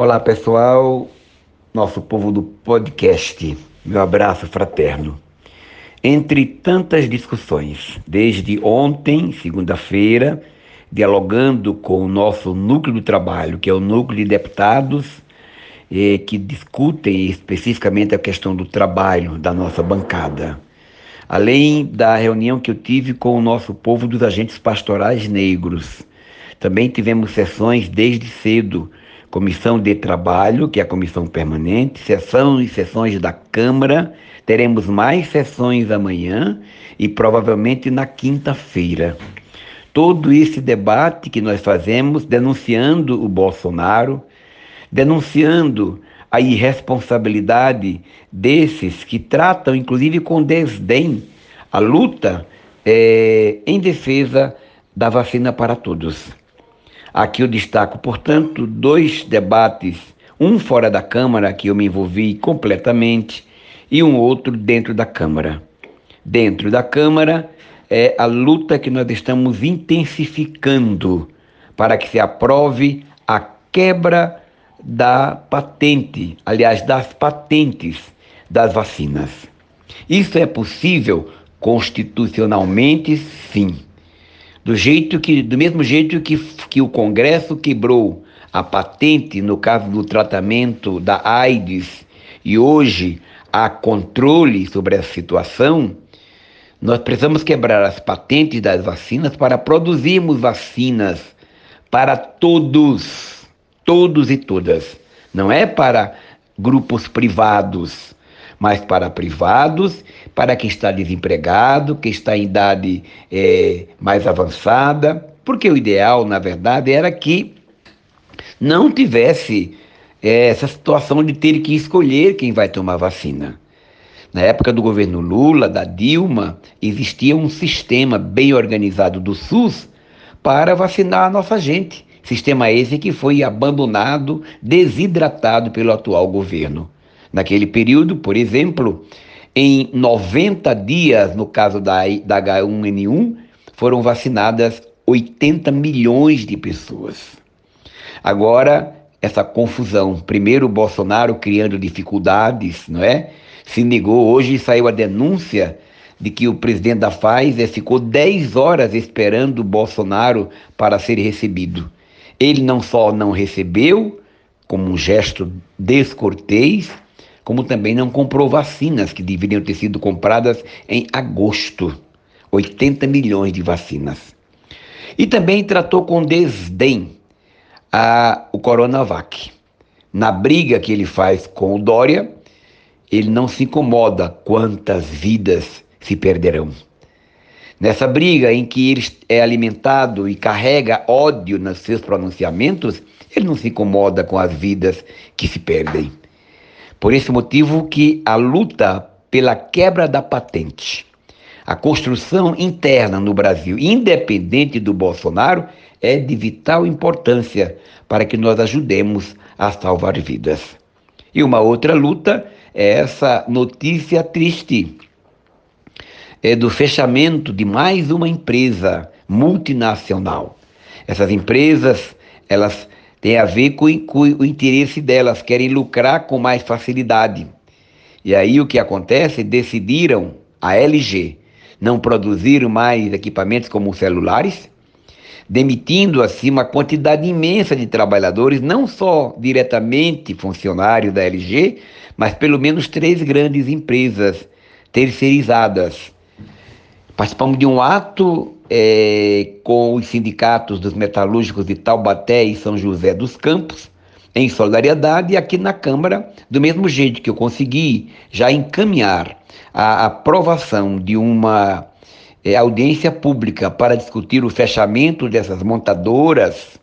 Olá pessoal, nosso povo do podcast, meu abraço fraterno. Entre tantas discussões, desde ontem, segunda-feira, dialogando com o nosso núcleo de trabalho, que é o núcleo de deputados, eh, que discutem especificamente a questão do trabalho da nossa bancada. Além da reunião que eu tive com o nosso povo dos agentes pastorais negros, também tivemos sessões desde cedo comissão de trabalho, que é a comissão permanente, sessão e sessões da Câmara. Teremos mais sessões amanhã e provavelmente na quinta-feira. Todo esse debate que nós fazemos denunciando o Bolsonaro, denunciando a irresponsabilidade desses que tratam, inclusive com desdém, a luta é, em defesa da vacina para todos. Aqui eu destaco, portanto, dois debates, um fora da Câmara, que eu me envolvi completamente, e um outro dentro da Câmara. Dentro da Câmara é a luta que nós estamos intensificando para que se aprove a quebra da patente, aliás, das patentes das vacinas. Isso é possível constitucionalmente, sim. Do jeito que, do mesmo jeito que, que o Congresso quebrou a patente no caso do tratamento da AIDS e hoje há controle sobre a situação, nós precisamos quebrar as patentes das vacinas para produzirmos vacinas para todos, todos e todas. Não é para grupos privados, mas para privados, para quem está desempregado, que está em idade é, mais avançada, porque o ideal, na verdade, era que não tivesse é, essa situação de ter que escolher quem vai tomar vacina. Na época do governo Lula, da Dilma, existia um sistema bem organizado do SUS para vacinar a nossa gente. Sistema esse que foi abandonado, desidratado pelo atual governo. Naquele período, por exemplo, em 90 dias, no caso da, da H1N1, foram vacinadas 80 milhões de pessoas. Agora, essa confusão. Primeiro, Bolsonaro criando dificuldades, não é? Se negou. Hoje saiu a denúncia de que o presidente da Pfizer ficou 10 horas esperando Bolsonaro para ser recebido. Ele não só não recebeu, como um gesto descortês, como também não comprou vacinas que deveriam ter sido compradas em agosto 80 milhões de vacinas. E também tratou com desdém a, o Coronavac. Na briga que ele faz com o Dória, ele não se incomoda quantas vidas se perderão. Nessa briga em que ele é alimentado e carrega ódio nos seus pronunciamentos, ele não se incomoda com as vidas que se perdem. Por esse motivo que a luta pela quebra da patente, a construção interna no Brasil, independente do Bolsonaro, é de vital importância para que nós ajudemos a salvar vidas. E uma outra luta é essa notícia triste é do fechamento de mais uma empresa multinacional. Essas empresas, elas tem a ver com, com o interesse delas, querem lucrar com mais facilidade. E aí o que acontece? Decidiram, a LG, não produzir mais equipamentos como celulares, demitindo assim uma quantidade imensa de trabalhadores, não só diretamente funcionários da LG, mas pelo menos três grandes empresas terceirizadas. Participamos de um ato é, com os sindicatos dos metalúrgicos de Taubaté e São José dos Campos, em solidariedade, e aqui na Câmara, do mesmo jeito que eu consegui já encaminhar a aprovação de uma é, audiência pública para discutir o fechamento dessas montadoras,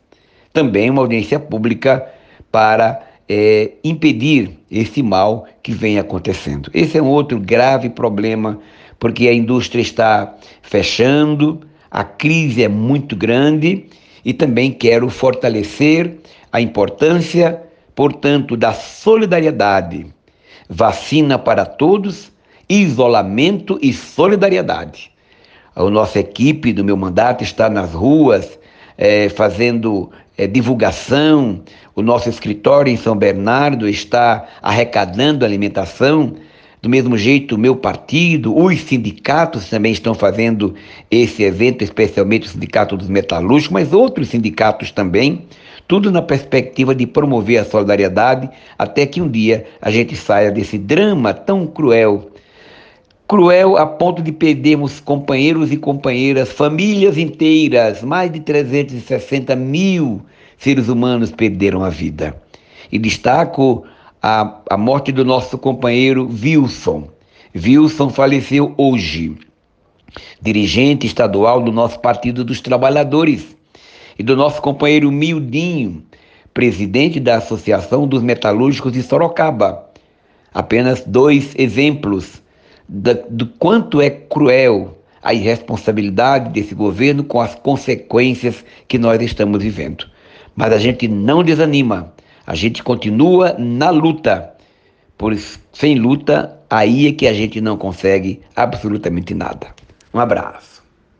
também uma audiência pública para é, impedir esse mal que vem acontecendo. Esse é um outro grave problema, porque a indústria está fechando, a crise é muito grande e também quero fortalecer a importância, portanto, da solidariedade. Vacina para todos, isolamento e solidariedade. A nossa equipe do meu mandato está nas ruas, é, fazendo é, divulgação, o nosso escritório em São Bernardo está arrecadando alimentação. Do mesmo jeito, o meu partido, os sindicatos também estão fazendo esse evento, especialmente o Sindicato dos Metalúrgicos, mas outros sindicatos também, tudo na perspectiva de promover a solidariedade até que um dia a gente saia desse drama tão cruel cruel a ponto de perdermos companheiros e companheiras, famílias inteiras, mais de 360 mil seres humanos perderam a vida. E destaco a, a morte do nosso companheiro Wilson. Wilson faleceu hoje, dirigente estadual do nosso Partido dos Trabalhadores, e do nosso companheiro Mildinho, presidente da Associação dos Metalúrgicos de Sorocaba. Apenas dois exemplos do quanto é cruel a irresponsabilidade desse governo com as consequências que nós estamos vivendo. Mas a gente não desanima, a gente continua na luta, pois sem luta, aí é que a gente não consegue absolutamente nada. Um abraço.